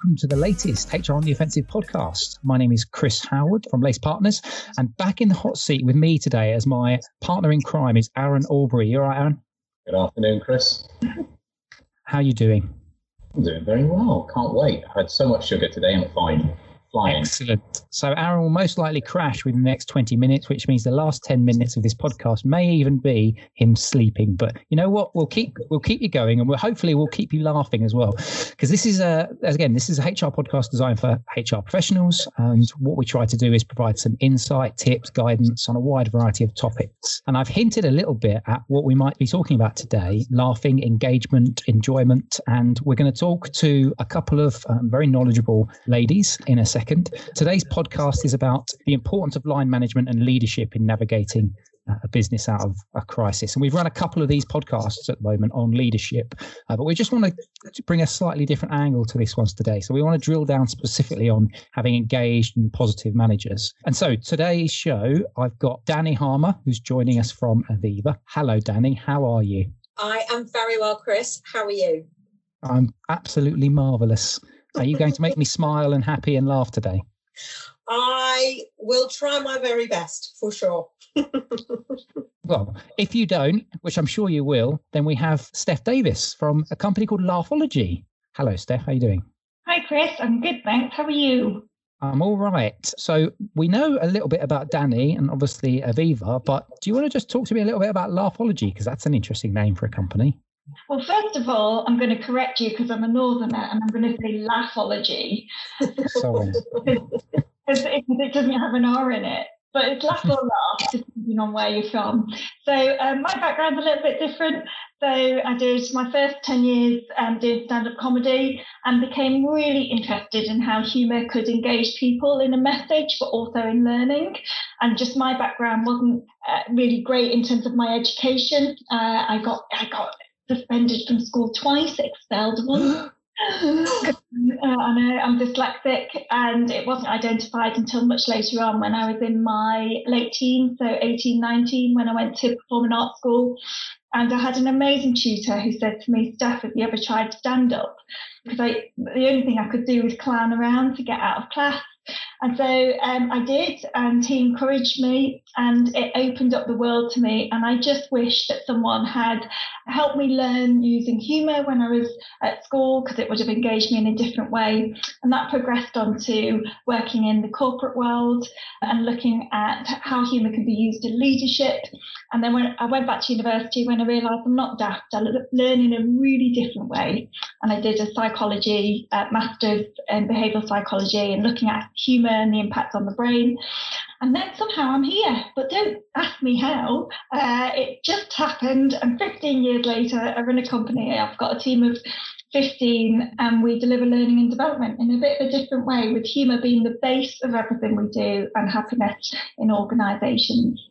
Welcome to the latest HR on the Offensive podcast. My name is Chris Howard from Lace Partners, and back in the hot seat with me today as my partner in crime is Aaron Aubrey. You all right, Aaron? Good afternoon, Chris. How are you doing? I'm doing very well. Can't wait. I had so much sugar today. I'm fine flying. Excellent. So Aaron will most likely crash within the next 20 minutes, which means the last 10 minutes of this podcast may even be him sleeping. But you know what? We'll keep we'll keep you going, and we'll hopefully we'll keep you laughing as well, because this is a again this is a HR podcast designed for HR professionals, and what we try to do is provide some insight, tips, guidance on a wide variety of topics. And I've hinted a little bit at what we might be talking about today: laughing, engagement, enjoyment, and we're going to talk to a couple of um, very knowledgeable ladies in a second second. Today's podcast is about the importance of line management and leadership in navigating uh, a business out of a crisis. And we've run a couple of these podcasts at the moment on leadership, uh, but we just want to bring a slightly different angle to this one today. So we want to drill down specifically on having engaged and positive managers. And so today's show, I've got Danny Harmer, who's joining us from Aviva. Hello, Danny. How are you? I am very well, Chris. How are you? I'm absolutely marvelous. Are you going to make me smile and happy and laugh today? I will try my very best for sure. well, if you don't, which I'm sure you will, then we have Steph Davis from a company called Laughology. Hello, Steph. How are you doing? Hi, Chris. I'm good, thanks. How are you? I'm all right. So we know a little bit about Danny and obviously Aviva, but do you want to just talk to me a little bit about Laughology? Because that's an interesting name for a company. Well, first of all, I'm going to correct you because I'm a northerner and I'm going to say laughology. Sorry. because it, doesn't have an R in it. But it's laugh or laugh, depending on where you're from. So um, my background's a little bit different. So I did my first 10 years um, doing stand-up comedy and became really interested in how humour could engage people in a message, but also in learning. And just my background wasn't uh, really great in terms of my education. Uh, I got I got suspended from school twice, expelled once. uh, I know I'm dyslexic, and it wasn't identified until much later on when I was in my late teens, so 18, 19, when I went to performing arts school. And I had an amazing tutor who said to me, Steph, have you ever tried stand up? Because I, the only thing I could do was clown around to get out of class. And so um, I did, and he encouraged me, and it opened up the world to me. And I just wish that someone had helped me learn using humour when I was at school, because it would have engaged me in a different way. And that progressed on to working in the corporate world and looking at how humour can be used in leadership. And then when I went back to university, when I realised I'm not daft, I learn in a really different way. And I did a psychology, uh, master's in behavioural psychology, and looking at humour and the impact on the brain. And then somehow I'm here, but don't ask me how. Uh, it just happened. And 15 years later, I run a company. I've got a team of 15 and we deliver learning and development in a bit of a different way with humour being the base of everything we do and happiness in organisations.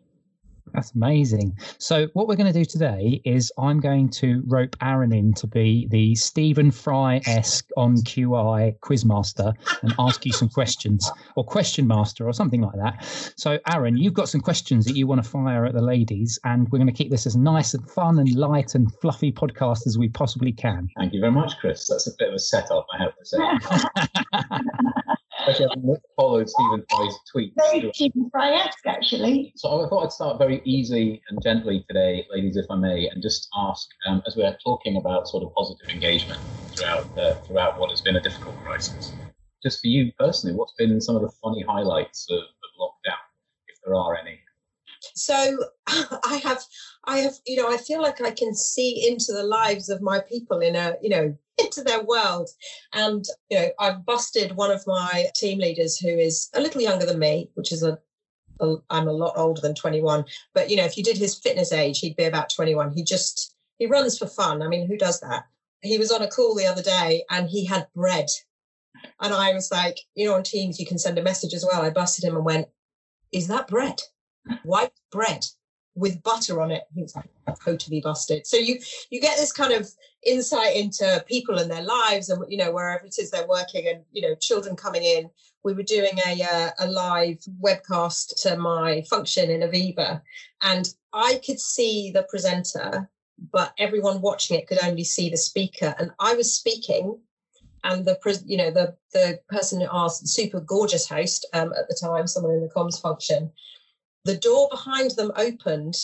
That's amazing. So, what we're going to do today is I'm going to rope Aaron in to be the Stephen Fry esque on QI quizmaster and ask you some questions, or question master, or something like that. So, Aaron, you've got some questions that you want to fire at the ladies, and we're going to keep this as nice and fun and light and fluffy podcast as we possibly can. Thank you very much, Chris. That's a bit of a setup, I have to say. Especially having followed Stephen Fry's tweets. Very Stephen Fry-esque, actually. So I thought I'd start very easy and gently today, ladies, if I may, and just ask, um, as we're talking about sort of positive engagement throughout uh, throughout what has been a difficult crisis, just for you personally, what's been some of the funny highlights of, of lockdown, if there are any? So I have, I have, you know, I feel like I can see into the lives of my people in a, you know, into their world. And, you know, I've busted one of my team leaders who is a little younger than me, which is a, a I'm a lot older than 21. But, you know, if you did his fitness age, he'd be about 21. He just, he runs for fun. I mean, who does that? He was on a call the other day and he had bread. And I was like, you know, on Teams, you can send a message as well. I busted him and went, Is that bread? White bread with butter on it. He was like, totally busted. So you you get this kind of insight into people and their lives and you know wherever it is they're working and you know children coming in. We were doing a uh, a live webcast to my function in Aviva, and I could see the presenter, but everyone watching it could only see the speaker. And I was speaking and the you know the the person asked super gorgeous host um, at the time someone in the comms function the door behind them opened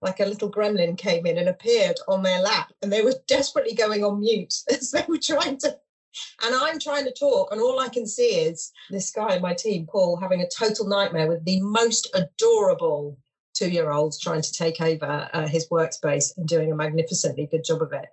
like a little gremlin came in and appeared on their lap and they were desperately going on mute as they were trying to and i'm trying to talk and all i can see is this guy in my team paul having a total nightmare with the most adorable two year olds trying to take over uh, his workspace and doing a magnificently good job of it.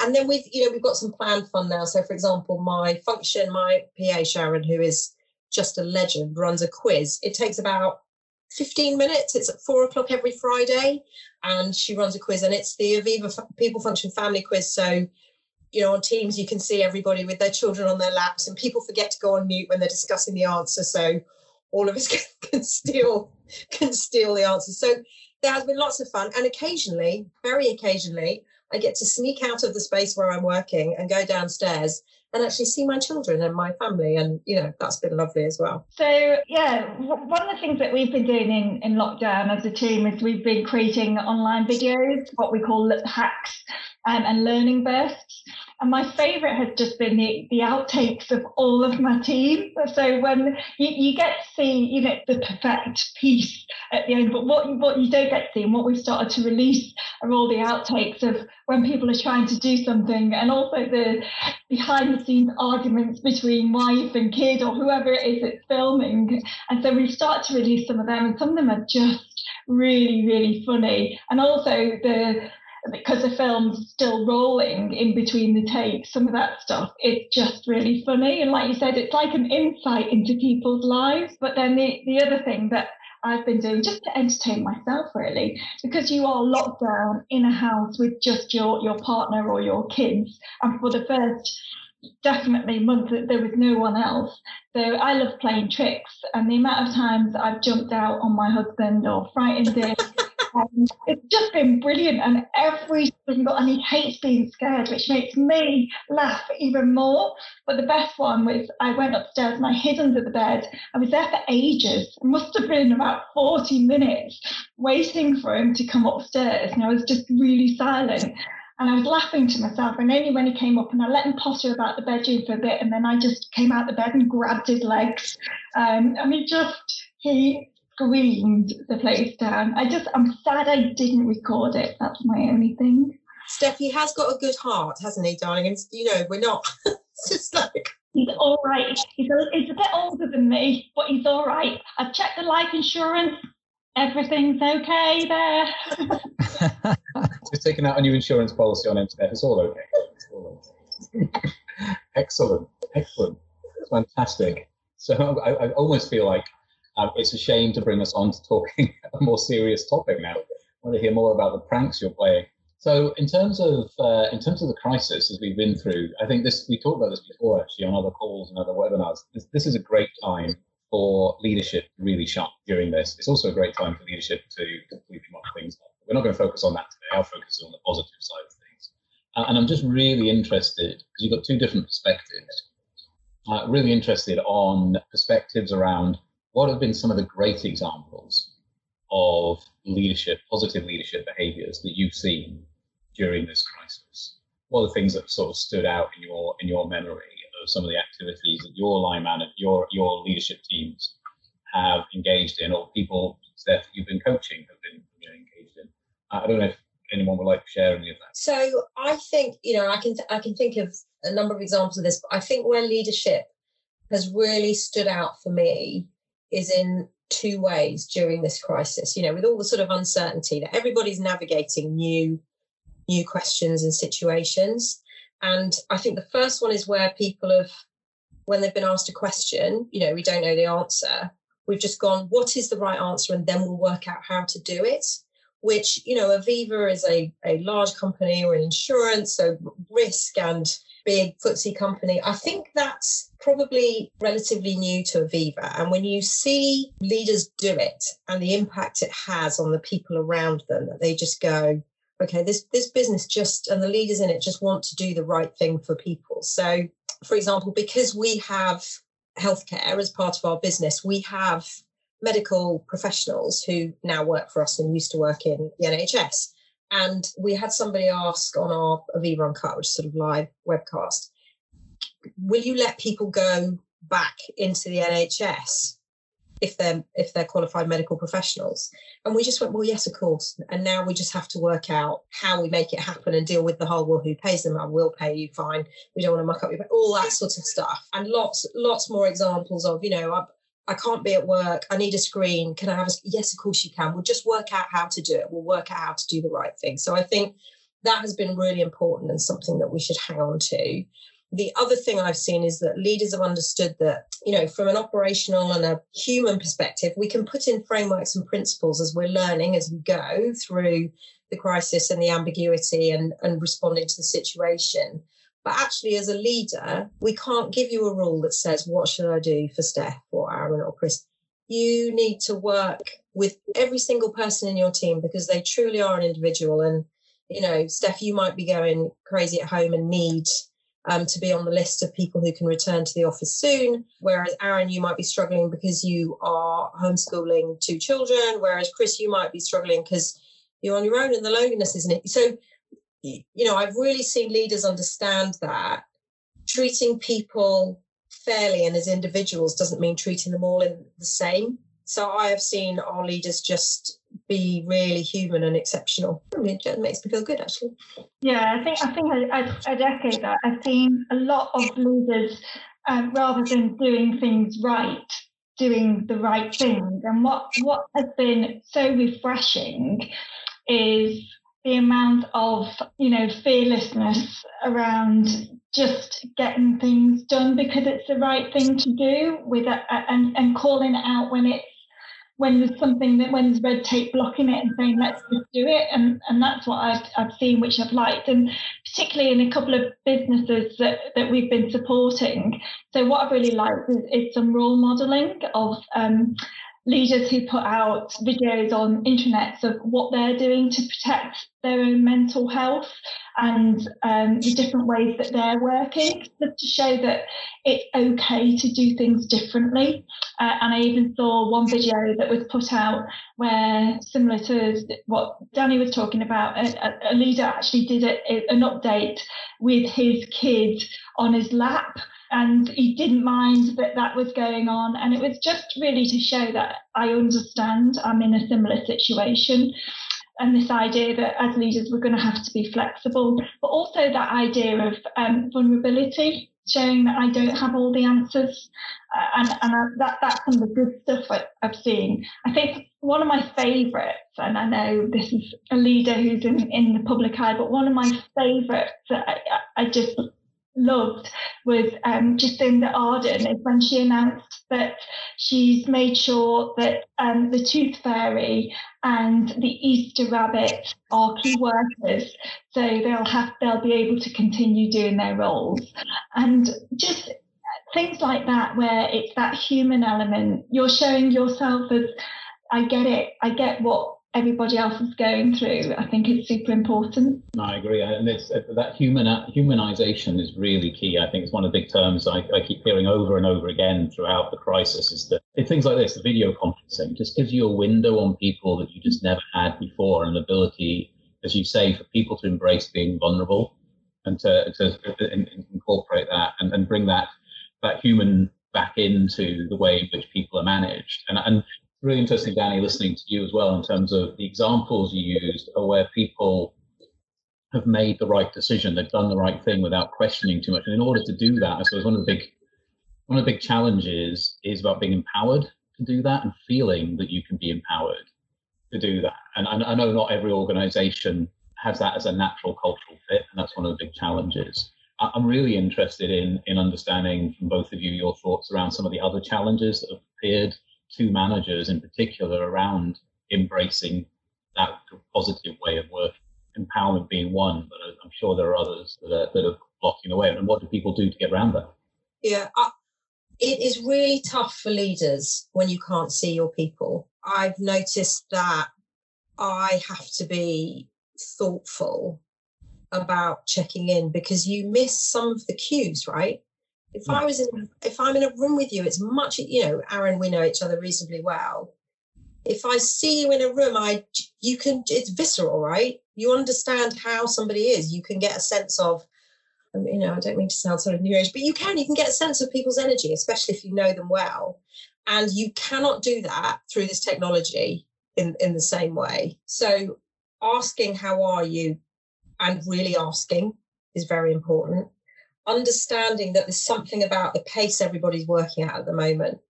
And then we've, you know, we've got some planned fun now. So, for example, my function, my PA Sharon, who is just a legend, runs a quiz. It takes about 15 minutes. It's at four o'clock every Friday, and she runs a quiz, and it's the Aviva People Function Family Quiz. So, you know, on Teams, you can see everybody with their children on their laps, and people forget to go on mute when they're discussing the answer. So, all of us can, can steal can steal the answers. So there has been lots of fun, and occasionally, very occasionally, I get to sneak out of the space where I'm working and go downstairs and actually see my children and my family and you know that's been lovely as well. So yeah one of the things that we've been doing in, in lockdown as a team is we've been creating online videos what we call hacks um, and learning bursts and my favourite has just been the, the outtakes of all of my team. So when you, you get to see, you know, the perfect piece at the end, but what what you don't get to see and what we've started to release are all the outtakes of when people are trying to do something and also the behind the scenes arguments between wife and kid or whoever it is that's filming. And so we start to release some of them and some of them are just really, really funny. And also the because the film's still rolling in between the takes, some of that stuff, it's just really funny. And like you said, it's like an insight into people's lives. But then the, the other thing that I've been doing just to entertain myself really, because you are locked down in a house with just your, your partner or your kids. And for the first definitely month there was no one else. So I love playing tricks and the amount of times I've jumped out on my husband or frightened him and it's just been brilliant. And every single, and he hates being scared, which makes me laugh even more. But the best one was I went upstairs and I hid under the bed. I was there for ages. It must have been about 40 minutes waiting for him to come upstairs. And I was just really silent. And I was laughing to myself. And only when he came up and I let him potter about the bedroom for a bit. And then I just came out the bed and grabbed his legs. Um, and he just, he screamed the place down. I just, I'm sad I didn't record it. That's my only thing. Steph, he has got a good heart, hasn't he, darling? And you know, we're not. it's just like he's all right. He's a, he's a bit older than me, but he's all right. I've checked the life insurance. Everything's okay there. Just taking out a new insurance policy on internet. It's all okay. It's all okay. excellent, excellent, fantastic. So I, I almost feel like um, it's a shame to bring us on to talking a more serious topic now. I want to hear more about the pranks you're playing. So, in terms of uh, in terms of the crisis as we've been through, I think this we talked about this before actually on other calls and other webinars. This, this is a great time for leadership to really shine during this. It's also a great time for leadership to completely muck things up. We're not going to focus on that today. I'll focus on the positive side of things. Uh, and I'm just really interested because you've got two different perspectives. Uh, really interested on perspectives around what have been some of the great examples of leadership, positive leadership behaviors that you've seen during this crisis? What are the things that sort of stood out in your in your memory of some of the activities that your line manager, your your leadership teams have engaged in, or people that you've been coaching have been you know, engaged in? I don't know if anyone would like to share any of that. So I think you know I can th- I can think of a number of examples of this, but I think where leadership has really stood out for me is in two ways during this crisis you know with all the sort of uncertainty that everybody's navigating new new questions and situations. And i think the first one is where people have when they've been asked a question you know we don't know the answer. We've just gone what is the right answer? and then we'll work out how to do it which you know aviva is a, a large company or an insurance so risk and big FTSE company. I think that's probably relatively new to Aviva. And when you see leaders do it and the impact it has on the people around them, that they just go, okay, this this business just and the leaders in it just want to do the right thing for people. So, for example, because we have healthcare as part of our business, we have medical professionals who now work for us and used to work in the NHS. And we had somebody ask on our Aviva Uncut, which is sort of live webcast, will you let people go back into the NHS if they're if they're qualified medical professionals? And we just went, well, yes, of course. And now we just have to work out how we make it happen and deal with the whole, well, who pays them? I will pay you, fine. We don't want to muck up your all that sort of stuff. And lots, lots more examples of, you know, I can't be at work. I need a screen. Can I have a? Yes, of course you can. We'll just work out how to do it. We'll work out how to do the right thing. So I think that has been really important and something that we should hang on to. The other thing I've seen is that leaders have understood that, you know, from an operational and a human perspective, we can put in frameworks and principles as we're learning as we go through the crisis and the ambiguity and, and responding to the situation. But actually, as a leader, we can't give you a rule that says, what should I do for Steph or Aaron or Chris? You need to work with every single person in your team because they truly are an individual. And, you know, Steph, you might be going crazy at home and need um, to be on the list of people who can return to the office soon. Whereas Aaron, you might be struggling because you are homeschooling two children. Whereas Chris, you might be struggling because you're on your own and the loneliness, isn't it? So you know, I've really seen leaders understand that treating people fairly and as individuals doesn't mean treating them all in the same. So I have seen our leaders just be really human and exceptional. I mean, it makes me feel good, actually. Yeah, I think I think I, I, I'd echo that. I've seen a lot of leaders, um, rather than doing things right, doing the right thing. And what what has been so refreshing is the amount of you know fearlessness around just getting things done because it's the right thing to do with a, and and calling it out when it's when there's something that when there's red tape blocking it and saying let's just do it. And and that's what I've I've seen which I've liked. And particularly in a couple of businesses that that we've been supporting. So what I've really liked is, is some role modeling of um, leaders who put out videos on intranets of what they're doing to protect their own mental health and um, the different ways that they're working just to show that it's okay to do things differently. Uh, and I even saw one video that was put out where, similar to what Danny was talking about, a, a leader actually did a, an update with his kids on his lap and he didn't mind that that was going on. And it was just really to show that I understand I'm in a similar situation. And this idea that as leaders we're going to have to be flexible, but also that idea of um, vulnerability, showing that I don't have all the answers, uh, and, and I, that that's some of the good stuff I, I've seen. I think one of my favourites, and I know this is a leader who's in, in the public eye, but one of my favourites that I, I just loved was um, Jacinda Ardern is when she announced that she's made sure that um, the tooth fairy and the Easter rabbit are key workers, so they'll have they'll be able to continue doing their roles, and just things like that where it's that human element. You're showing yourself as I get it, I get what everybody else is going through, I think is super important. I agree, and it's uh, that human humanization is really key. I think it's one of the big terms I, I keep hearing over and over again throughout the crisis. Is that things like this, the video conferencing, just gives you a window on people that you just never had before, and an ability, as you say, for people to embrace being vulnerable and to, to incorporate that and, and bring that that human back into the way in which people are managed. And, and really interesting, Danny, listening to you as well in terms of the examples you used are where people have made the right decision, they've done the right thing without questioning too much. And in order to do that, I suppose one of the big one of the big challenges is about being empowered to do that and feeling that you can be empowered to do that. And I, I know not every organization has that as a natural cultural fit, and that's one of the big challenges. I'm really interested in in understanding from both of you your thoughts around some of the other challenges that have appeared to managers in particular around embracing that positive way of working. Empowerment being one, but I'm sure there are others that, are, that have blocking the way? And what do people do to get around that? Yeah, I, it is really tough for leaders when you can't see your people. I've noticed that I have to be thoughtful about checking in because you miss some of the cues, right? If I was in, if I'm in a room with you, it's much, you know, Aaron, we know each other reasonably well. If I see you in a room, I, you can, it's visceral, right? You understand how somebody is. You can get a sense of, um, you know, I don't mean to sound sort of new age, but you can, you can get a sense of people's energy, especially if you know them well. And you cannot do that through this technology in, in the same way. So asking, how are you? And really asking is very important understanding that there's something about the pace everybody's working at at the moment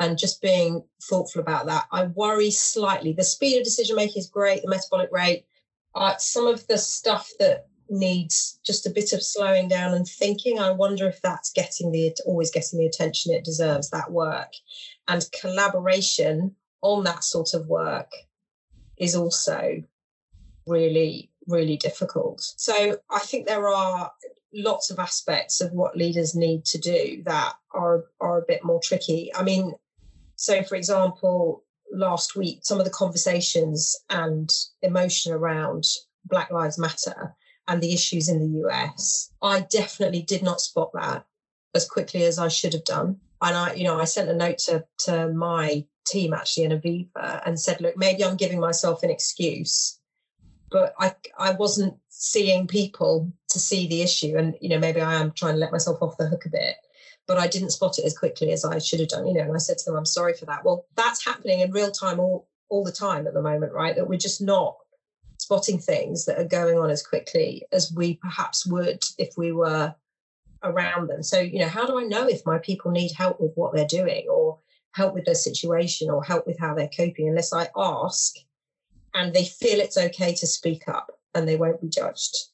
and just being thoughtful about that. I worry slightly. The speed of decision making is great, the metabolic rate. Uh, some of the stuff that needs just a bit of slowing down and thinking, I wonder if that's getting the always getting the attention it deserves, that work. And collaboration on that sort of work is also really, really difficult. So I think there are lots of aspects of what leaders need to do that are are a bit more tricky. I mean, so for example, last week some of the conversations and emotion around Black Lives Matter and the issues in the US, I definitely did not spot that as quickly as I should have done. And I, you know, I sent a note to to my team actually in Aviva and said, look, maybe I'm giving myself an excuse, but I I wasn't seeing people to see the issue. And you know maybe i am trying to let myself off the hook a bit but i didn't spot it as quickly as i should have done you know and i said to them i'm sorry for that. Well that's happening in real time all all the time at the moment right? That we're just not spotting things that are going on as quickly as we perhaps would if we were around them. So you know how do i know if my people need help with what they're doing or help with their situation or help with how they're coping unless i ask and they feel it's okay to speak up and they won't be judged.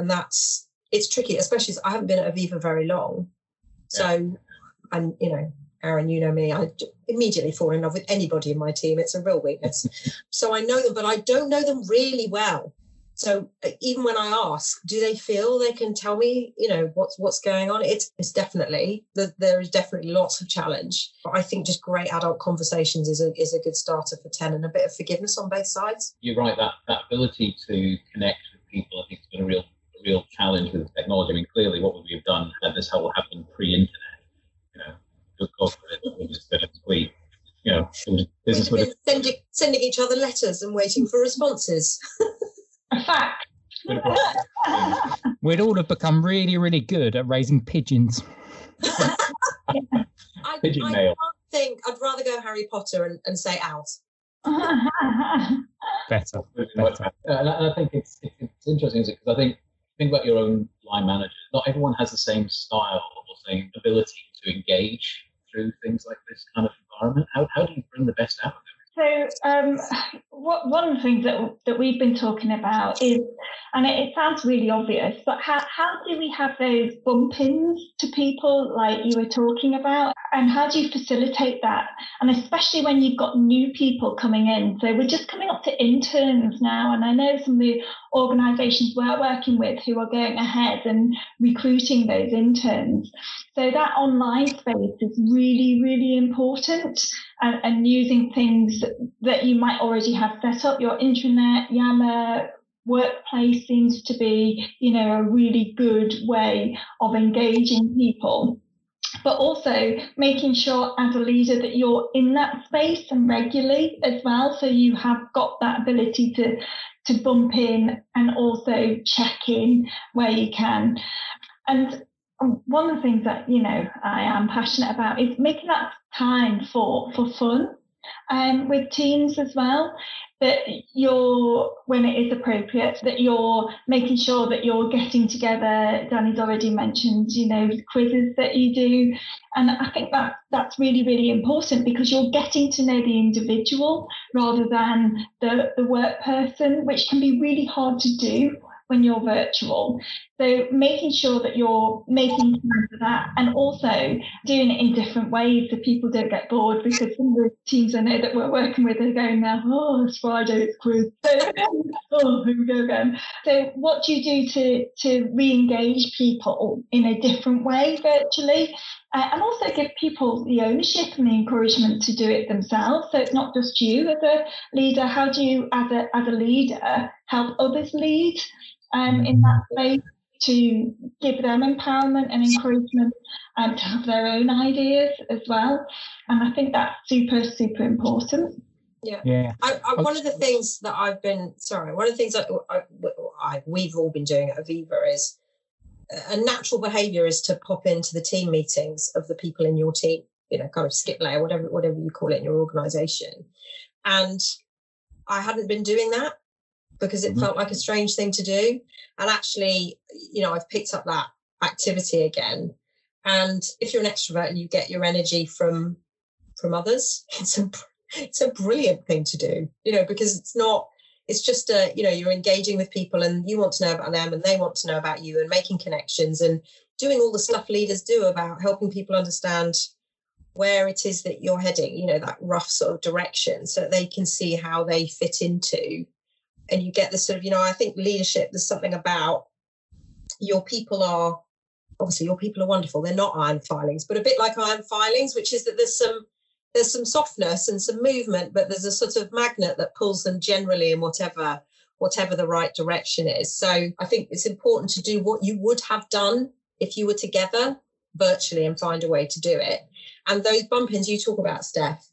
And that's it's tricky, especially as I haven't been at Aviva very long. So, yeah. and you know, Aaron, you know me, I immediately fall in love with anybody in my team. It's a real weakness. so I know them, but I don't know them really well. So uh, even when I ask, do they feel they can tell me, you know, what's what's going on? It's it's definitely there is definitely lots of challenge. But I think just great adult conversations is a is a good starter for ten and a bit of forgiveness on both sides. You're right. That that ability to connect with people, I think, has been a real real challenge with technology. I mean, clearly, what would we have done had this whole happened pre-internet? You know, good God forbid, it would just been a complete you know, business would have sending, sending each other letters and waiting for responses. A fact. We'd all have become really, really good at raising pigeons. I, Pigeon I mail. think I'd rather go Harry Potter and, and say out. Better. Better. Uh, and I think it's, it's interesting, because I think think about your own line manager. Not everyone has the same style or same ability to engage through things like this kind of environment. How, how do you bring the best out of them? So, um, what, one of the things that, that we've been talking about is, and it, it, sounds really obvious, but how, how do we have those bump ins to people like you were talking about? And how do you facilitate that? And especially when you've got new people coming in. So, we're just coming up to interns now, and I know some of the organisations we're working with who are going ahead and recruiting those interns. So, that online space is really, really important and, and using things that you might already have set up. Your intranet, Yammer, workplace seems to be, you know, a really good way of engaging people. But also making sure as a leader that you're in that space and regularly as well. So you have got that ability to to bump in and also check in where you can. And one of the things that you know I am passionate about is making that time for for fun um, with teams as well. That you're when it is appropriate, that you're making sure that you're getting together. Danny's already mentioned, you know, quizzes that you do, and I think that that's really really important because you're getting to know the individual rather than the the work person, which can be really hard to do when you're virtual. So making sure that you're making time for that and also doing it in different ways so people don't get bored because some of the teams I know that we're working with are going now, oh, it's Friday, it's quiz. oh, here we go again. So what do you do to, to re-engage people in a different way virtually? Uh, and also give people the ownership and the encouragement to do it themselves. So it's not just you as a leader. How do you, as a as a leader, help others lead um, in that space to give them empowerment and encouragement and to have their own ideas as well? And I think that's super super important. Yeah. Yeah. I, I, one of the things that I've been sorry, one of the things that I, I, we've all been doing at Aviva is a natural behavior is to pop into the team meetings of the people in your team, you know, kind of skip layer, whatever whatever you call it in your organization. And I hadn't been doing that because it mm-hmm. felt like a strange thing to do. And actually, you know, I've picked up that activity again. And if you're an extrovert and you get your energy from from others, it's a it's a brilliant thing to do, you know, because it's not it's just a you know you're engaging with people and you want to know about them and they want to know about you and making connections and doing all the stuff leaders do about helping people understand where it is that you're heading you know that rough sort of direction so that they can see how they fit into and you get this sort of you know i think leadership there's something about your people are obviously your people are wonderful they're not iron filings but a bit like iron filings which is that there's some there's some softness and some movement, but there's a sort of magnet that pulls them generally in whatever whatever the right direction is. So I think it's important to do what you would have done if you were together virtually and find a way to do it. And those bump ins you talk about, Steph,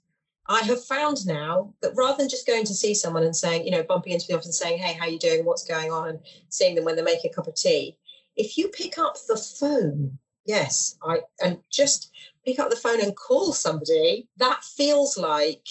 I have found now that rather than just going to see someone and saying, you know, bumping into the office and saying, hey, how you doing? What's going on? And seeing them when they make a cup of tea. If you pick up the phone, yes, I and just pick up the phone and call somebody, that feels like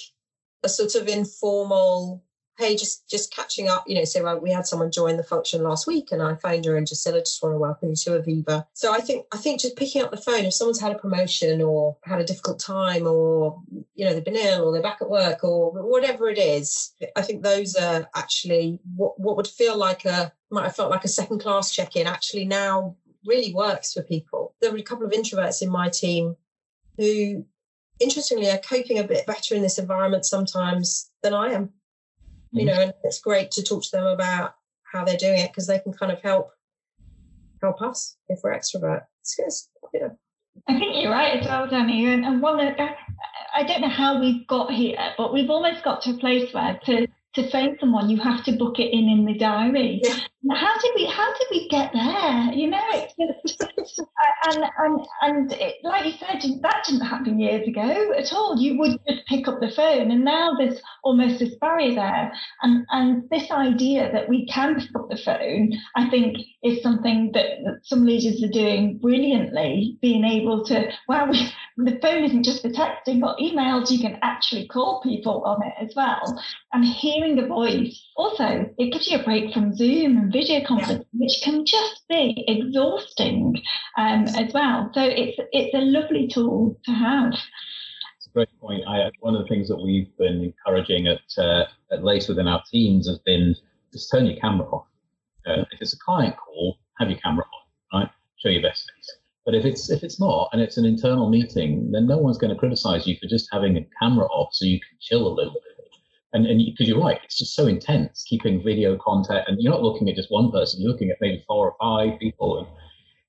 a sort of informal, hey, just just catching up. You know, say, well, we had someone join the function last week, and I phoned her and just said, I just want to welcome you to Aviva. So I think I think just picking up the phone if someone's had a promotion or had a difficult time, or you know they've been ill or they're back at work or whatever it is, I think those are actually what what would feel like a might have felt like a second class check in. Actually, now really works for people. There were a couple of introverts in my team who interestingly are coping a bit better in this environment sometimes than I am. You mm. know, and it's great to talk to them about how they're doing it because they can kind of help help us if we're extrovert. It's, you know. I think you're right as well, Danny. And, and one, I don't know how we've got here, but we've almost got to a place where to to phone someone, you have to book it in in the diary. Yeah. How did we? How did we get there? You know, it's, and and and it, like you said, that didn't happen years ago at all. You would just pick up the phone, and now there's almost this barrier there. And and this idea that we can pick up the phone, I think, is something that, that some leaders are doing brilliantly. Being able to, well, we, the phone isn't just for texting, but emails. You can actually call people on it as well, and hearing the voice. Also, it gives you a break from Zoom and video conference, which can just be exhausting um, as well. So it's it's a lovely tool to have. A great point. I, one of the things that we've been encouraging at uh, at Lace within our teams has been just turn your camera off. Uh, if it's a client call, have your camera on, right? Show your best face. But if it's if it's not and it's an internal meeting, then no one's going to criticize you for just having a camera off so you can chill a little bit and and because you, are right, it's just so intense keeping video content, and you're not looking at just one person, you're looking at maybe four or five people, and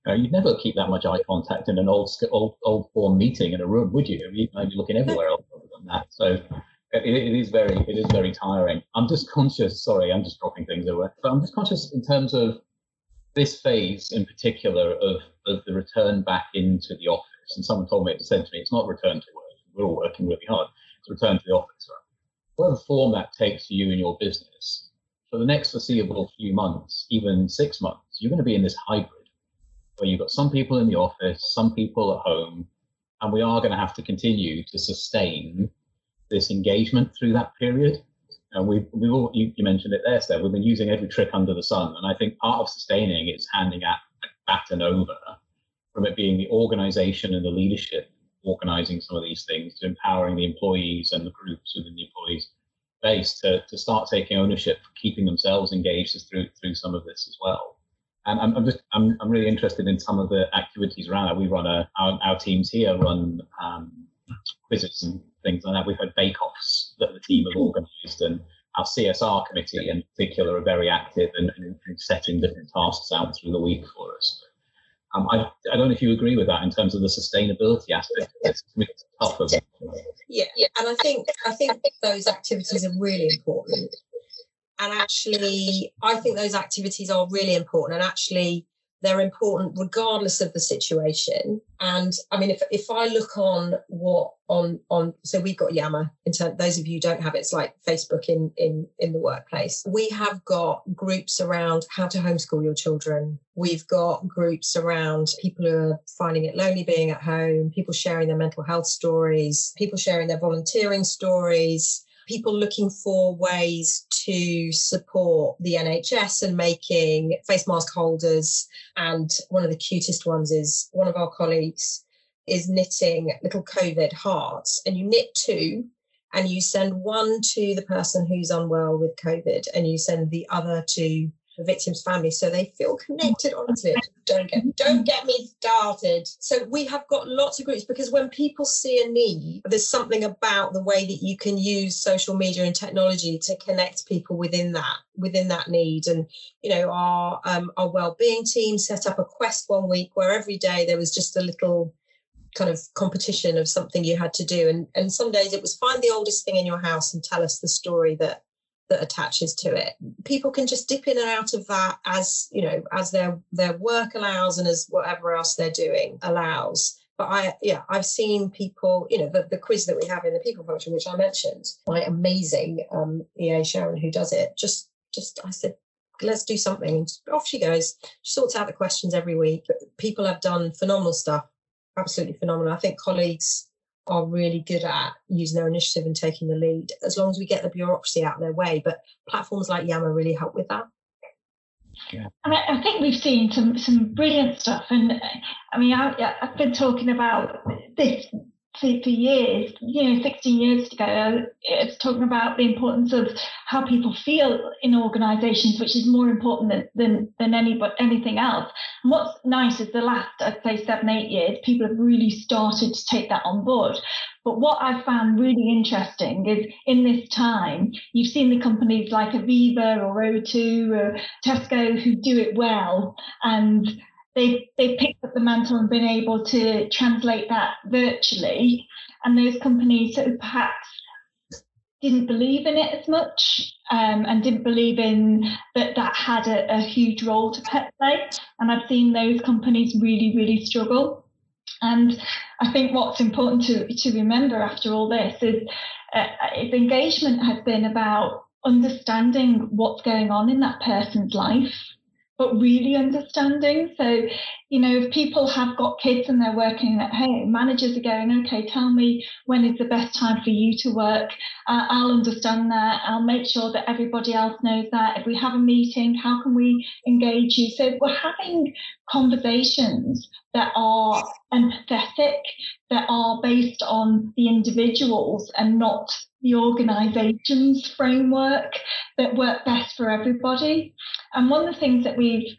you know, you'd never keep that much eye contact in an old old old form meeting in a room, would you? You'd be looking everywhere else other than that. So it, it is very it is very tiring. I'm just conscious. Sorry, I'm just dropping things over, but I'm just conscious in terms of this phase in particular of of the return back into the office. And someone told me, it said to me, it's not return to work. We're all working really hard. It's return to the office. Right? Whatever form that takes for you and your business, for the next foreseeable few months, even six months, you're going to be in this hybrid where you've got some people in the office, some people at home, and we are going to have to continue to sustain this engagement through that period. And we've, we've all, you, you mentioned it there, Steph, we've been using every trick under the sun. And I think part of sustaining is handing that baton over from it being the organization and the leadership organizing some of these things to empowering the employees and the groups within the employees base to, to start taking ownership for keeping themselves engaged through through some of this as well. And I'm, I'm just I'm, I'm really interested in some of the activities around that. We run a our, our teams here run um, quizzes and things like that. We've had bake-offs that the team have organised, and our CSR committee in particular are very active and, setting different tasks out through the week for us. Um, I, I don't know if you agree with that in terms of the sustainability aspect. Tougher. Yeah, yeah, and I think I think those activities are really important. And actually, I think those activities are really important. And actually, they're important regardless of the situation. And I mean, if if I look on what on on so we've got Yammer in terms those of you don't have it, it's like Facebook in in in the workplace. We have got groups around how to homeschool your children. We've got groups around people who are finding it lonely being at home, people sharing their mental health stories, people sharing their volunteering stories people looking for ways to support the NHS and making face mask holders. And one of the cutest ones is one of our colleagues is knitting little COVID hearts, and you knit two and you send one to the person who's unwell with COVID and you send the other to victim's family so they feel connected honestly. Don't get don't get me started. So we have got lots of groups because when people see a need there's something about the way that you can use social media and technology to connect people within that within that need. And you know our um, our well-being team set up a quest one week where every day there was just a little kind of competition of something you had to do. And and some days it was find the oldest thing in your house and tell us the story that that attaches to it. People can just dip in and out of that as you know, as their their work allows and as whatever else they're doing allows. But I, yeah, I've seen people, you know, the, the quiz that we have in the people function, which I mentioned, my amazing um, EA Sharon who does it. Just, just I said, let's do something, off she goes. She sorts out the questions every week. People have done phenomenal stuff, absolutely phenomenal. I think colleagues are really good at using their initiative and taking the lead, as long as we get the bureaucracy out of their way. But platforms like Yammer really help with that. Yeah. I, mean, I think we've seen some some brilliant stuff, and uh, I mean, I, I've been talking about this for, years, you know, 16 years ago, it's talking about the importance of how people feel in organisations, which is more important than, than, than any, but anything else. And what's nice is the last, I'd say, seven, eight years, people have really started to take that on board. But what I've found really interesting is in this time, you've seen the companies like Aviva or O2 or Tesco who do it well. And they've they've picked up the mantle and been able to translate that virtually. And those companies who perhaps didn't believe in it as much um, and didn't believe in that that had a, a huge role to play. And I've seen those companies really, really struggle. And I think what's important to, to remember after all this is uh, if engagement has been about understanding what's going on in that person's life but really understanding. So, you know, if people have got kids and they're working at home, managers are going, okay, tell me when is the best time for you to work. Uh, I'll understand that. I'll make sure that everybody else knows that. If we have a meeting, how can we engage you? So we're having conversations that are empathetic, that are based on the individuals and not the organization's framework that work best for everybody. And one of the things that we've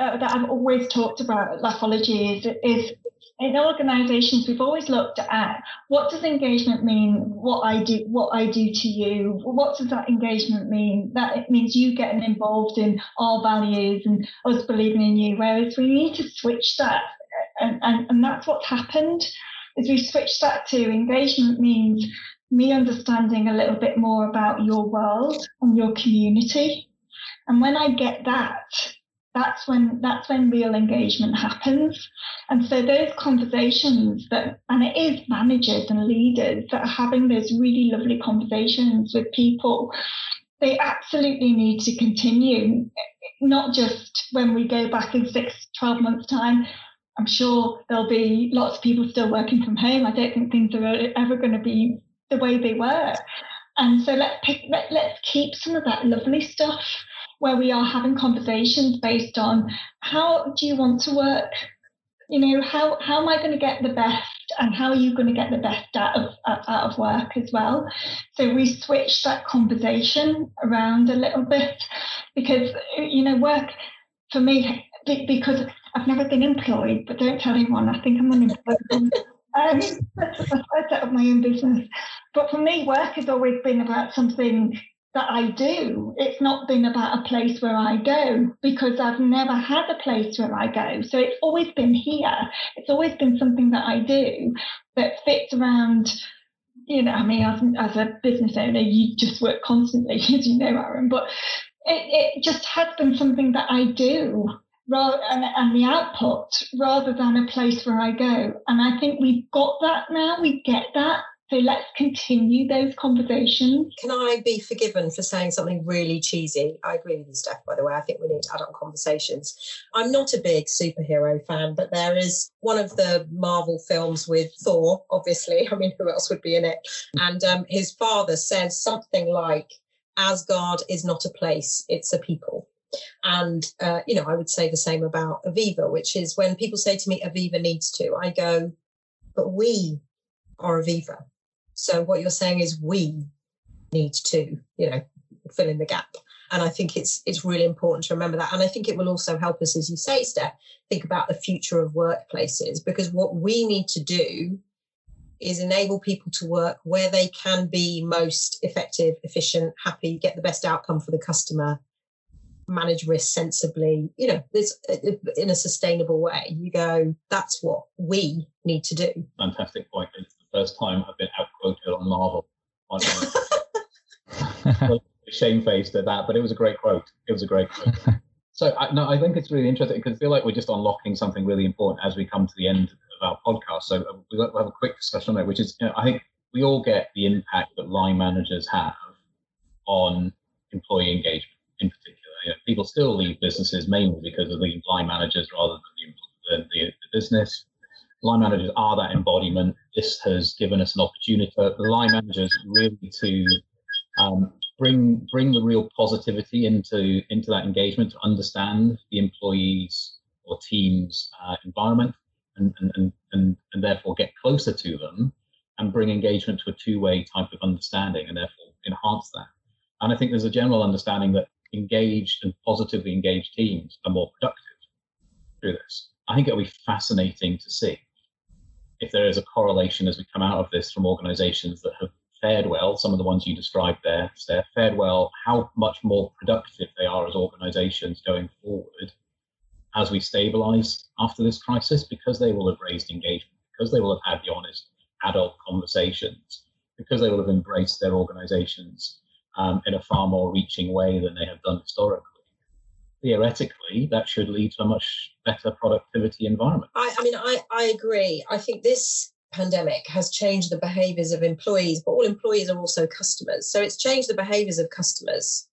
uh, that I've always talked about at Laughology is, is in organizations we've always looked at what does engagement mean what i do what i do to you what does that engagement mean that it means you getting involved in our values and us believing in you whereas we need to switch that and, and, and that's what's happened is we've switched that to engagement means me understanding a little bit more about your world and your community. And when I get that, that's when that's when real engagement happens. And so those conversations that and it is managers and leaders that are having those really lovely conversations with people, they absolutely need to continue, not just when we go back in six, 12 months' time. I'm sure there'll be lots of people still working from home. I don't think things are ever going to be the way they were. And so let's pick, let, let's keep some of that lovely stuff where we are having conversations based on how do you want to work? you know, how, how am I going to get the best and how are you going to get the best out of, out of work as well? So we switched that conversation around a little bit because, you know, work for me, because I've never been employed, but don't tell anyone, I think I'm unemployed. um, I set up my own business. But for me, work has always been about something that I do. It's not been about a place where I go because I've never had a place where I go. So it's always been here. It's always been something that I do that fits around, you know, I mean, as, as a business owner, you just work constantly, as you know, Aaron, but it, it just has been something that I do. Rather, and, and the output rather than a place where I go. And I think we've got that now. We get that so let's continue those conversations. Can I be forgiven for saying something really cheesy? I agree with you, Steph, by the way. I think we need adult conversations. I'm not a big superhero fan, but there is one of the Marvel films with Thor, obviously. I mean, who else would be in it? And um, his father says something like, Asgard is not a place, it's a people. And, uh, you know, I would say the same about Aviva, which is when people say to me, Aviva needs to, I go, but we are Aviva. So what you're saying is we need to, you know, fill in the gap. And I think it's it's really important to remember that. And I think it will also help us, as you say, Steph, think about the future of workplaces because what we need to do is enable people to work where they can be most effective, efficient, happy, get the best outcome for the customer, manage risk sensibly, you know, this in a sustainable way. You go, that's what we need to do. Fantastic point first time I've been outquoted on Marvel. On, shamefaced at that, but it was a great quote. It was a great quote. So I, no, I think it's really interesting because I feel like we're just unlocking something really important as we come to the end of our podcast. So uh, we'll have a quick discussion on it, which is, you know, I think we all get the impact that line managers have on employee engagement in particular. You know, people still leave businesses mainly because of the line managers rather than the, the, the business line managers are that embodiment. This has given us an opportunity for the line managers really to um, bring bring the real positivity into into that engagement to understand the employees or team's uh, environment and, and, and, and therefore get closer to them and bring engagement to a two-way type of understanding and therefore enhance that. And I think there's a general understanding that engaged and positively engaged teams are more productive through this. I think it'll be fascinating to see if there is a correlation as we come out of this from organizations that have fared well, some of the ones you described there, Steph, fared well, how much more productive they are as organizations going forward as we stabilize after this crisis, because they will have raised engagement, because they will have had the honest adult conversations, because they will have embraced their organizations um, in a far more reaching way than they have done historically theoretically that should lead to a much better productivity environment. I, I mean, I, I agree. I think this pandemic has changed the behaviors of employees, but all employees are also customers. So it's changed the behaviors of customers.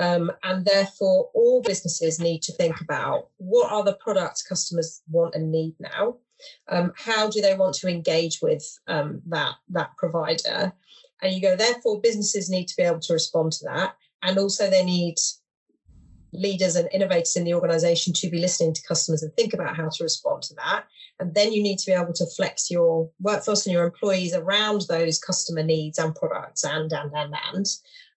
Um, and therefore, all businesses need to think about what are the products customers want and need now. Um, how do they want to engage with um, that that provider? And you go, therefore, businesses need to be able to respond to that, and also they need leaders and innovators in the organization to be listening to customers and think about how to respond to that. And then you need to be able to flex your workforce and your employees around those customer needs and products and, and, and, and.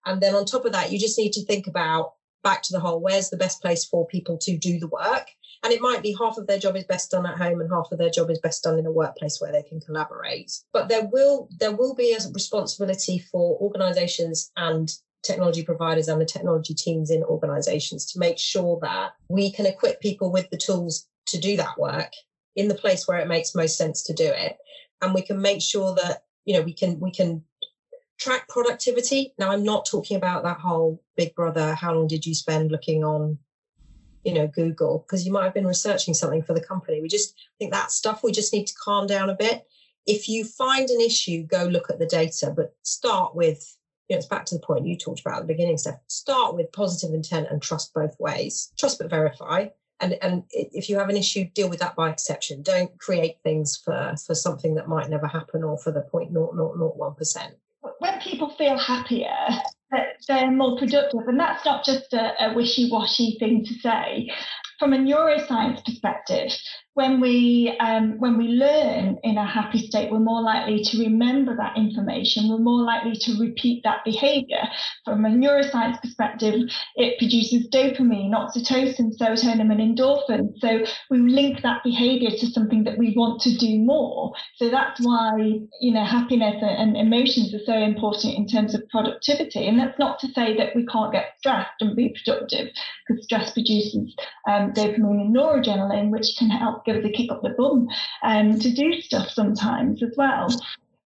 And then on top of that, you just need to think about back to the whole where's the best place for people to do the work? And it might be half of their job is best done at home and half of their job is best done in a workplace where they can collaborate. But there will there will be a responsibility for organizations and technology providers and the technology teams in organizations to make sure that we can equip people with the tools to do that work in the place where it makes most sense to do it. And we can make sure that you know we can we can track productivity. Now i'm not talking about that whole big brother how long did you spend looking on you know google? Because you might have been researching something for the company. We just think that stuff we just need to calm down a bit. If you find an issue go look at the data but start with you know, it's back to the point you talked about at the beginning, Steph. Start with positive intent and trust both ways. Trust but verify. And and if you have an issue, deal with that by exception. Don't create things for for something that might never happen or for the point naught naught naught one percent. When people feel happier, they're more productive, and that's not just a, a wishy-washy thing to say. From a neuroscience perspective, when we um, when we learn in a happy state, we're more likely to remember that information. We're more likely to repeat that behavior. From a neuroscience perspective, it produces dopamine, oxytocin, serotonin, and endorphin. So we link that behavior to something that we want to do more. So that's why you know happiness and emotions are so important in terms of productivity. And that's not to say that we can't get stressed and be productive, because stress produces um, dopamine and noradrenaline, which can help give us a kick up the bum um, to do stuff sometimes as well.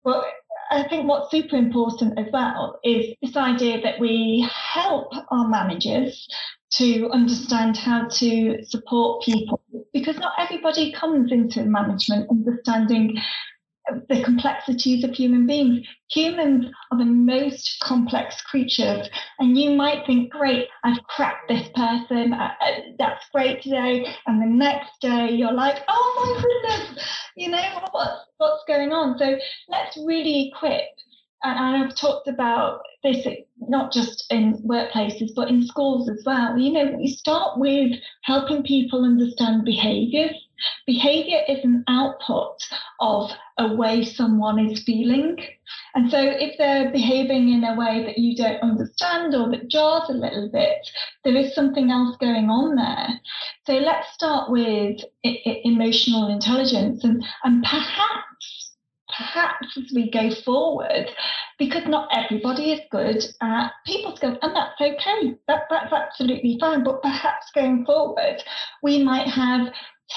But I think what's super important as well is this idea that we help our managers to understand how to support people because not everybody comes into management understanding the complexities of human beings. Humans are the most complex creatures, and you might think, "Great, I've cracked this person. Uh, uh, that's great today," and the next day you're like, "Oh my goodness, you know what's what's going on?" So let's really equip. And I've talked about this not just in workplaces but in schools as well. You know, we start with helping people understand behaviours Behavior is an output of a way someone is feeling. And so if they're behaving in a way that you don't understand or that jars a little bit, there is something else going on there. So let's start with emotional intelligence and, and perhaps perhaps as we go forward, because not everybody is good at people skills, and that's okay. That, that's absolutely fine. But perhaps going forward, we might have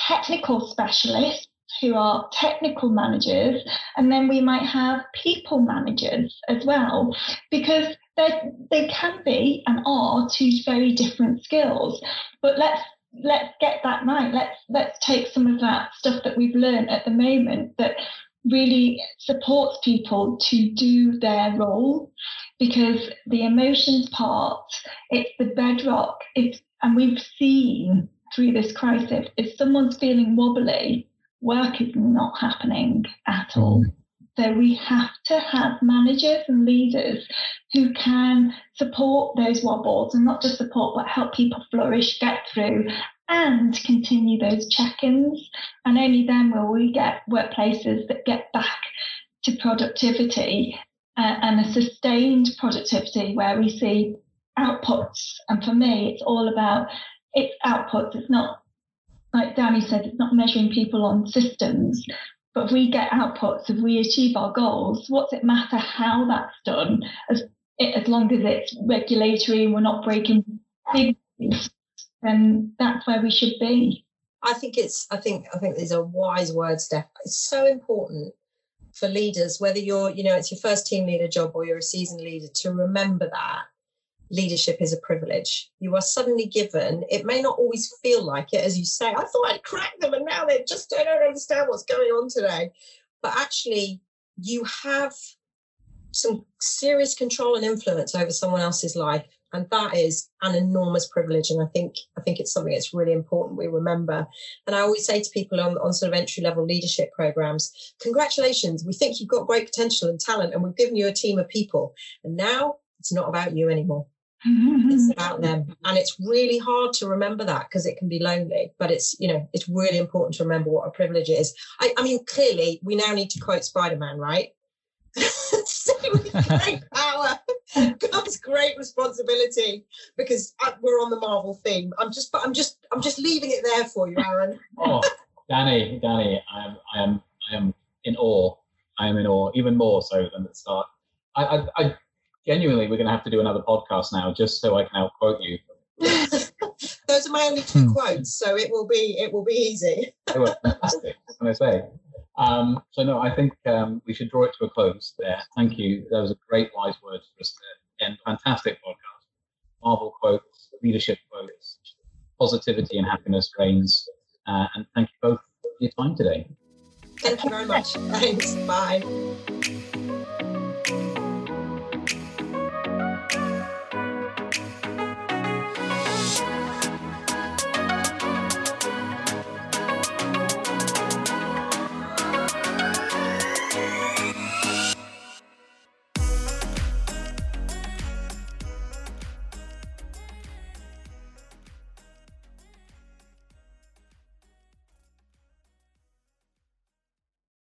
technical specialists who are technical managers, and then we might have people managers as well, because they can be and are two very different skills. But let's let's get that right. Let's let's take some of that stuff that we've learned at the moment that really supports people to do their role because the emotions part it's the bedrock it's and we've seen through this crisis, if someone's feeling wobbly, work is not happening at mm. all. So we have to have managers and leaders who can support those wobbles and not just support, but help people flourish, get through, and continue those check-ins. And only then will we get workplaces that get back to productivity uh, and a sustained productivity where we see outputs. And for me, it's all about it's outputs. It's not like Danny said, it's not measuring people on systems. But if we get outputs, if we achieve our goals, what's it matter how that's done? As as long as it's regulatory and we're not breaking big things, then that's where we should be. I think it's I think I think these are wise words, Steph. It's so important for leaders, whether you're, you know, it's your first team leader job or you're a seasoned leader, to remember that leadership is a privilege. You are suddenly given, it may not always feel like it, as you say, I thought I'd crack them and now they just I don't understand what's going on today. But actually, you have some serious control and influence over someone else's life. And that is an enormous privilege. And I think I think it's something that's really important we remember. And I always say to people on, on sort of entry level leadership programs, congratulations, we think you've got great potential and talent, and we've given you a team of people. And now it's not about you anymore it's about them. And it's really hard to remember that because it can be lonely but it's you know it's really important to remember what a privilege is. I, I mean clearly we now need to quote spider-man right? Great power. Comes great responsibility because uh, we're on the marvel theme. I'm just i'm just i'm just leaving it there for you aaron. Oh danny danny i am i am i am in awe. I am in awe even more so than at the start. I, I, I genuinely, we're going to have to do another podcast now just so I can outquote you. Those are my only two hmm. quotes, so it will be it will be easy. they were fantastic, can I say? Um, so no, I think um, we should draw it to a close there. Thank you. That was a great wise words for us to end. Fantastic podcast. Marvel quotes, leadership quotes, positivity and happiness reigns. Uh, and thank you both for your time today. Thank you very much. Thanks. Bye.